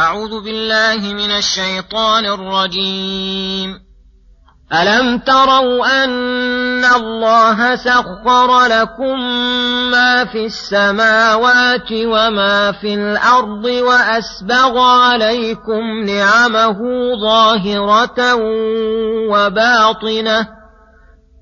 أعوذ بالله من الشيطان الرجيم. ألم تروا أن الله سخر لكم ما في السماوات وما في الأرض وأسبغ عليكم نعمه ظاهرة وباطنة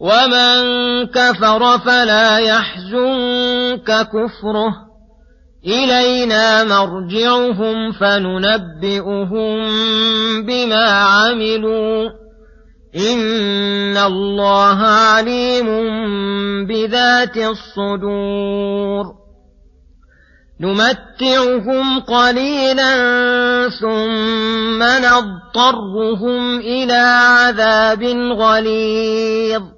ومن كفر فلا يحزنك كفره الينا مرجعهم فننبئهم بما عملوا ان الله عليم بذات الصدور نمتعهم قليلا ثم نضطرهم إلى عذاب غليظ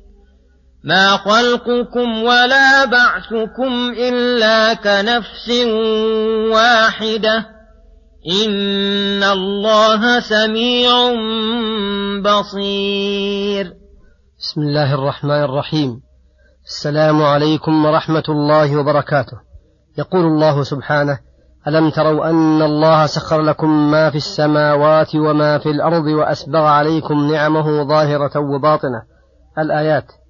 ما خلقكم ولا بعثكم إلا كنفس واحدة. إن الله سميع بصير. بسم الله الرحمن الرحيم. السلام عليكم ورحمة الله وبركاته. يقول الله سبحانه ألم تروا أن الله سخر لكم ما في السماوات وما في الأرض وأسبغ عليكم نعمه ظاهرة وباطنة؟ الآيات.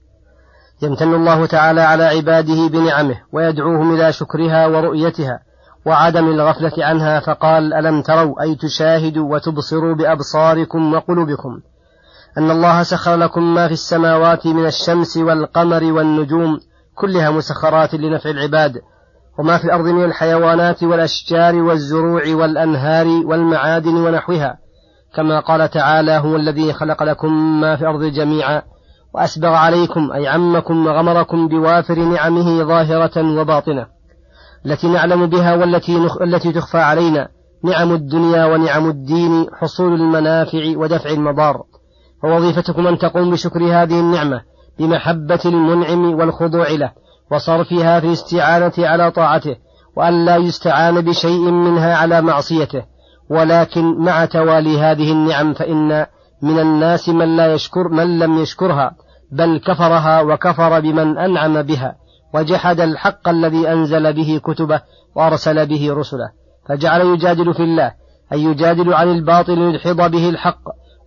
يمتن الله تعالى على عباده بنعمه ويدعوهم إلى شكرها ورؤيتها وعدم الغفلة عنها فقال ألم تروا أي تشاهدوا وتبصروا بأبصاركم وقلوبكم أن الله سخر لكم ما في السماوات من الشمس والقمر والنجوم كلها مسخرات لنفع العباد وما في الأرض من الحيوانات والأشجار والزروع والأنهار والمعادن ونحوها كما قال تعالى هو الذي خلق لكم ما في الأرض جميعا وأسبغ عليكم أي عمكم وغمركم بوافر نعمه ظاهرة وباطنة. التي نعلم بها والتي نخ... التي تخفى علينا. نعم الدنيا ونعم الدين حصول المنافع ودفع المضار. فوظيفتكم أن تقوم بشكر هذه النعمة بمحبة المنعم والخضوع له وصرفها في الاستعانة على طاعته وأن لا يستعان بشيء منها على معصيته. ولكن مع توالي هذه النعم فإن من الناس من لا يشكر من لم يشكرها بل كفرها وكفر بمن أنعم بها وجحد الحق الذي أنزل به كتبه وأرسل به رسله. فجعل يجادل في الله أي يجادل عن الباطل ليدحض به الحق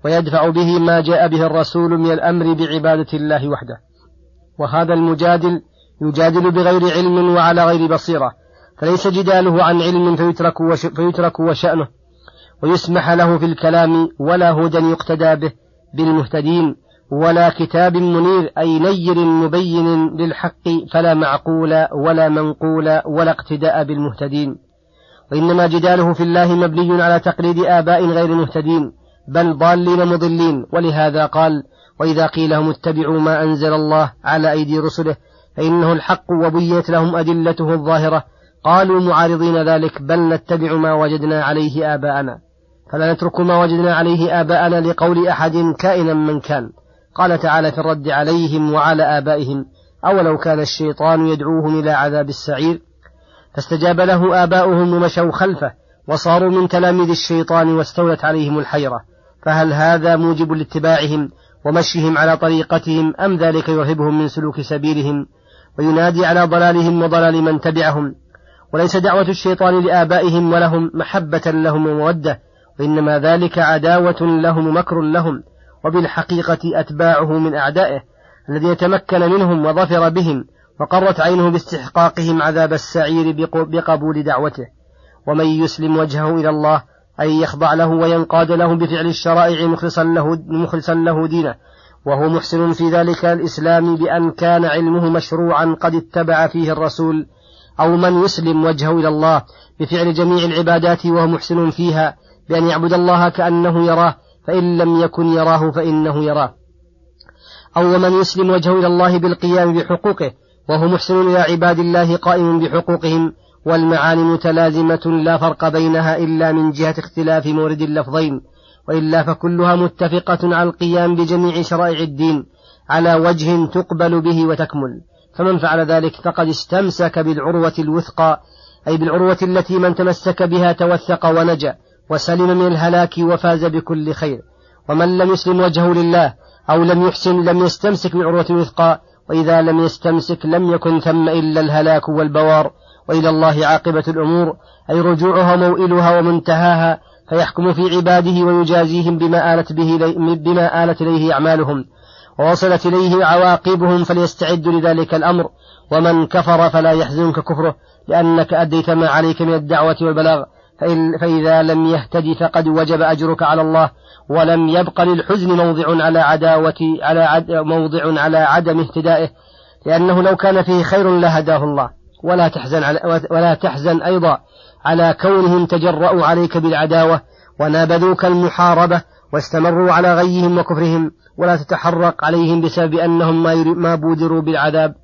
ويدفع به ما جاء به الرسول من الأمر بعبادة الله وحده. وهذا المجادل يجادل بغير علم وعلى غير بصيرة فليس جداله عن علم فيترك, وش فيترك وشأنه. ويسمح له في الكلام ولا هدى يقتدى به بالمهتدين ولا كتاب منير أي نير مبين للحق فلا معقول ولا منقول ولا اقتداء بالمهتدين. وإنما جداله في الله مبني على تقليد آباء غير مهتدين بل ضالين مضلين. ولهذا قال وإذا قيل لهم اتبعوا ما أنزل الله على أيدي رسله فإنه الحق وبينت لهم أدلته الظاهرة. قالوا معارضين ذلك بل نتبع ما وجدنا عليه آباءنا. فلا نترك ما وجدنا عليه آباءنا لقول أحد كائنا من كان. قال تعالى في الرد عليهم وعلى آبائهم أولو كان الشيطان يدعوهم إلى عذاب السعير. فاستجاب له آباؤهم ومشوا خلفه وصاروا من تلاميذ الشيطان واستولت عليهم الحيرة. فهل هذا موجب لاتباعهم ومشيهم على طريقتهم أم ذلك يرهبهم من سلوك سبيلهم وينادي على ضلالهم وضلال من تبعهم؟ وليس دعوة الشيطان لآبائهم ولهم محبة لهم ومودة وإنما ذلك عداوة لهم ومكر لهم وبالحقيقة أتباعه من أعدائه الذي يتمكن منهم وظفر بهم وقرت عينه باستحقاقهم عذاب السعير بقبول دعوته. ومن يسلم وجهه إلى الله أي يخضع له وينقاد له بفعل الشرائع مخلصا له, مخلصا له دينه. وهو محسن في ذلك الإسلام بأن كان علمه مشروعا قد اتبع فيه الرسول أو من يسلم وجهه إلى الله بفعل جميع العبادات وهو محسن فيها بأن يعبد الله كأنه يراه فإن لم يكن يراه فإنه يراه. أو من يسلم وجهه إلى الله بالقيام بحقوقه وهو محسن إلى عباد الله قائم بحقوقهم والمعاني متلازمة لا فرق بينها إلا من جهة اختلاف مورد اللفظين وإلا فكلها متفقة على القيام بجميع شرائع الدين على وجه تقبل به وتكمل. فمن فعل ذلك فقد استمسك بالعروة الوثقى أي بالعروة التي من تمسك بها توثق ونجا وسلم من الهلاك وفاز بكل خير. ومن لم يسلم وجهه لله أو لم يحسن لم يستمسك بالعروة الوثقى وإذا لم يستمسك لم يكن ثم إلا الهلاك والبوار. وإلى الله عاقبة الأمور أي رجوعها موئلها ومنتهاها فيحكم في عباده ويجازيهم بما آلت به بما آلت إليه أعمالهم. ووصلت إليه عواقبهم فليستعدوا لذلك الأمر. ومن كفر فلا يحزنك كفره لأنك أديت ما عليك من الدعوة والبلاغ. فإذا لم يهتدي فقد وجب أجرك على الله ولم يبق للحزن موضع على عداوة على عد موضع على عدم اهتدائه. لأنه لو كان فيه خير لهداه الله. ولا تحزن على ولا تحزن أيضا على كونهم تجرأوا عليك بالعداوة ونابذوك المحاربة واستمروا على غيهم وكفرهم. ولا تتحرق عليهم بسبب أنهم ما بودروا بالعذاب.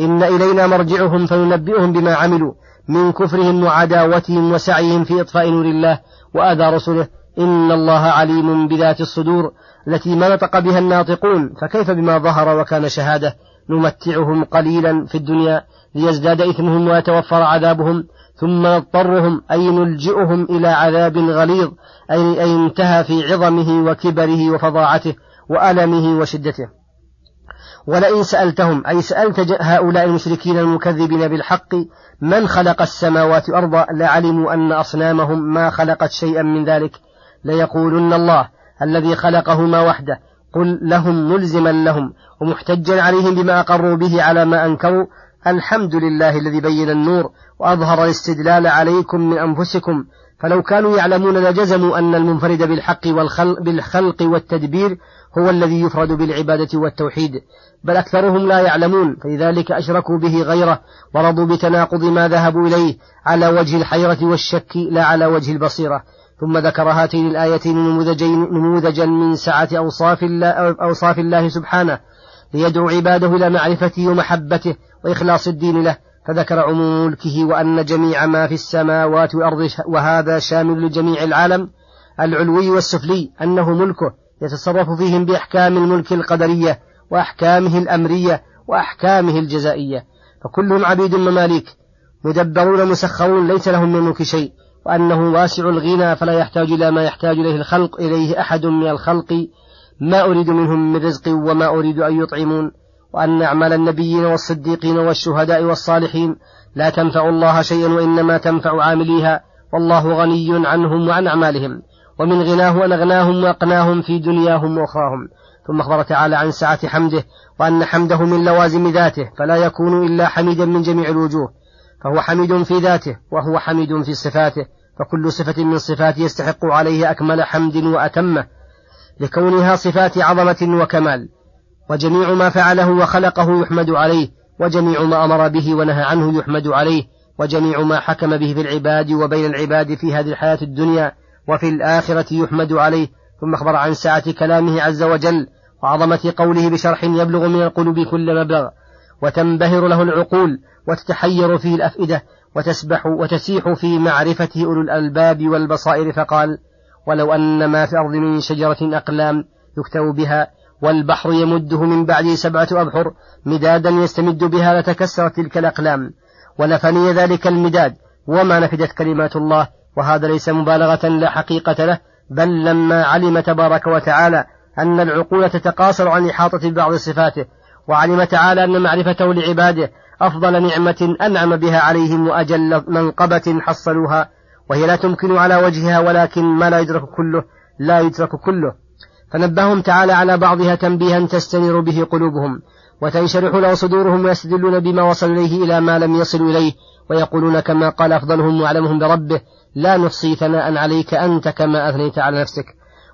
إن إلينا مرجعهم فننبئهم بما عملوا من كفرهم وعداوتهم وسعيهم في إطفاء نور الله وآذى رسله. إن الله عليم بذات الصدور التي ما نطق بها الناطقون. فكيف بما ظهر وكان شهادة؟ نمتعهم قليلا في الدنيا ليزداد إثمهم ويتوفر عذابهم. ثم نضطرهم أي نلجئهم إلى عذاب غليظ أي, أي انتهى في عظمه وكبره وفظاعته. وألمه وشدته. ولئن سألتهم أي سألت هؤلاء المشركين المكذبين بالحق من خلق السماوات والأرض؟ لعلموا أن أصنامهم ما خلقت شيئا من ذلك. ليقولن الله الذي خلقهما وحده قل لهم ملزما لهم ومحتجا عليهم بما أقروا به على ما أنكروا. الحمد لله الذي بين النور وأظهر الاستدلال عليكم من أنفسكم. فلو كانوا يعلمون لجزموا أن المنفرد بالحق والخلق بالخلق والتدبير هو الذي يفرد بالعبادة والتوحيد بل أكثرهم لا يعلمون فلذلك أشركوا به غيره ورضوا بتناقض ما ذهبوا إليه على وجه الحيرة والشك لا على وجه البصيرة. ثم ذكر هاتين الآيتين نموذجا من سعة أوصاف الله, أوصاف الله سبحانه ليدعو عباده إلى معرفته ومحبته وإخلاص الدين له. فذكر عموم ملكه وأن جميع ما في السماوات والأرض وهذا شامل لجميع العالم العلوي والسفلي أنه ملكه يتصرف فيهم بأحكام الملك القدرية وأحكامه الأمرية وأحكامه الجزائية. فكلهم عبيد مماليك مدبرون مسخرون ليس لهم من الملك شيء وأنه واسع الغنى فلا يحتاج إلى ما يحتاج إليه الخلق إليه أحد من الخلق. ما أريد منهم من رزق وما أريد أن يطعمون. وأن أعمال النبيين والصديقين والشهداء والصالحين لا تنفع الله شيئا وإنما تنفع عامليها والله غني عنهم وعن أعمالهم ومن غناه أن أغناهم وأقناهم في دنياهم وأخراهم. ثم أخبر تعالى عن سعة حمده وأن حمده من لوازم ذاته فلا يكون إلا حميدا من جميع الوجوه. فهو حميد في ذاته وهو حميد في صفاته فكل صفة من صفاته يستحق عليه أكمل حمد وأتمه لكونها صفات عظمة وكمال. وجميع ما فعله وخلقه يحمد عليه وجميع ما أمر به ونهى عنه يحمد عليه وجميع ما حكم به في العباد وبين العباد في هذه الحياة الدنيا وفي الآخرة يحمد عليه. ثم أخبر عن سعة كلامه عز وجل وعظمة قوله بشرح يبلغ من القلوب كل مبلغ وتنبهر له العقول وتتحير فيه الأفئدة وتسبح وتسيح في معرفته أولو الألباب والبصائر. فقال ولو أن ما في الأرض من شجرة أقلام يكتب بها والبحر يمده من بعده سبعة أبحر مدادا يستمد بها لتكسرت تلك الأقلام. ولفني ذلك المداد وما نفدت كلمات الله وهذا ليس مبالغة لا حقيقة له بل لما علم تبارك وتعالى أن العقول تتقاصر عن إحاطة بعض صفاته وعلم تعالى أن معرفته لعباده أفضل نعمة أنعم بها عليهم وأجل منقبة حصلوها وهي لا تمكن على وجهها ولكن ما لا يدرك كله لا يدرك كله. فنبههم تعالى على بعضها تنبيها تستنير به قلوبهم وتنشرح له صدورهم ويستدلون بما وصل إليه إلى ما لم يصلوا إليه ويقولون كما قال أفضلهم وأعلمهم بربه لا نحصي ثناء عليك أنت كما أثنيت على نفسك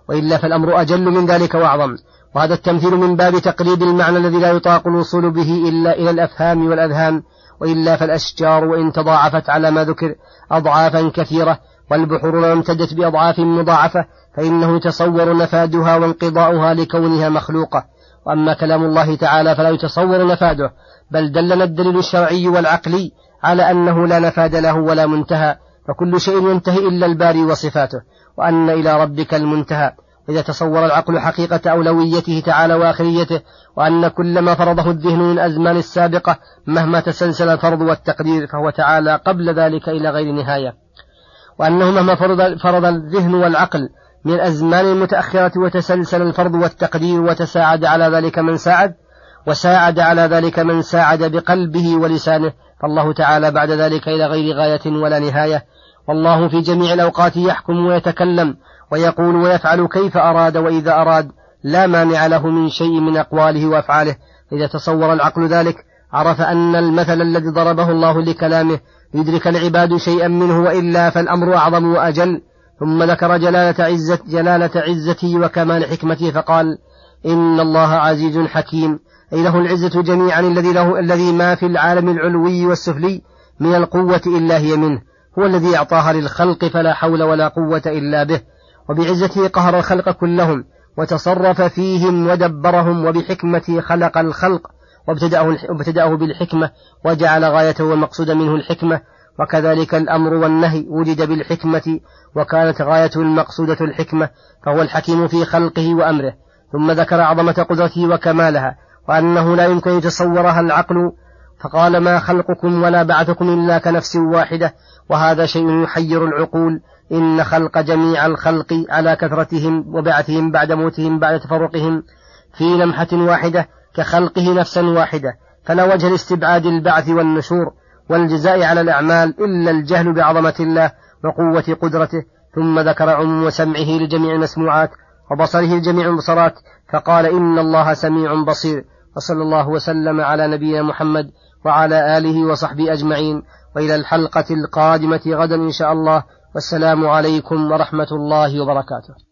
وإلا فالأمر أجل من ذلك وأعظم وهذا التمثيل من باب تقريب المعنى الذي لا يطاق الوصول به إلا إلى الأفهام والأذهان وإلا فالأشجار وإن تضاعفت على ما ذكر أضعافا كثيرة والبحور لو امتدت بأضعاف مضاعفة فإنه يتصور نفادها وانقضاؤها لكونها مخلوقة. وأما كلام الله تعالى فلا يتصور نفاده بل دلنا الدليل الشرعي والعقلي على أنه لا نفاد له ولا منتهى فكل شيء ينتهي إلا الباري وصفاته وأن إلى ربك المنتهى. إذا تصور العقل حقيقة أولويته تعالى وآخريته وأن كل ما فرضه الذهن من الأزمان السابقة مهما تسلسل الفرض والتقدير فهو تعالى قبل ذلك إلى غير نهاية. وأنه مهما فرض, فرض الذهن والعقل من الأزمان المتأخرة وتسلسل الفرض والتقدير وتساعد على ذلك من ساعد وساعد على ذلك من ساعد بقلبه ولسانه. فالله تعالى بعد ذلك إلى غير غاية ولا نهاية. والله في جميع الأوقات يحكم ويتكلم ويقول ويفعل كيف أراد وإذا أراد. لا مانع له من شيء من أقواله وأفعاله. إذا تصور العقل ذلك عرف أن المثل الذي ضربه الله لكلامه يدرك العباد شيئا منه وإلا فالأمر أعظم وأجل. ثم ذكر جلالة عزة جلالة عزته وكمال حكمته فقال إن الله عزيز حكيم. أي له العزة جميعا الذي له الذي ما في العالم العلوي والسفلي من القوة إلا هي منه. هو الذي أعطاها للخلق فلا حول ولا قوة إلا به. وبعزته قهر الخلق كلهم وتصرف فيهم ودبرهم وبحكمته خلق الخلق وابتدأه بالحكمة وجعل غايته والمقصود منه الحكمة وكذلك الأمر والنهي وجد بالحكمة وكانت غايته المقصودة الحكمة فهو الحكيم في خلقه وأمره. ثم ذكر عظمة قدرته وكمالها وأنه لا يمكن يتصورها العقل فقال ما خلقكم ولا بعثكم إلا كنفس واحدة وهذا شيء يحير العقول. إن خلق جميع الخلق على كثرتهم وبعثهم بعد موتهم بعد تفرقهم في لمحة واحدة كخلقه نفسا واحدة. فلا وجه لاستبعاد البعث والنشور. والجزاء على الأعمال إلا الجهل بعظمة الله وقوة قدرته ثم ذكر عموم سمعه لجميع المسموعات وبصره لجميع البصرات فقال إن الله سميع بصير وصلى الله وسلم على نبينا محمد وعلى آله وصحبه أجمعين وإلى الحلقة القادمة غدا إن شاء الله والسلام عليكم ورحمة الله وبركاته.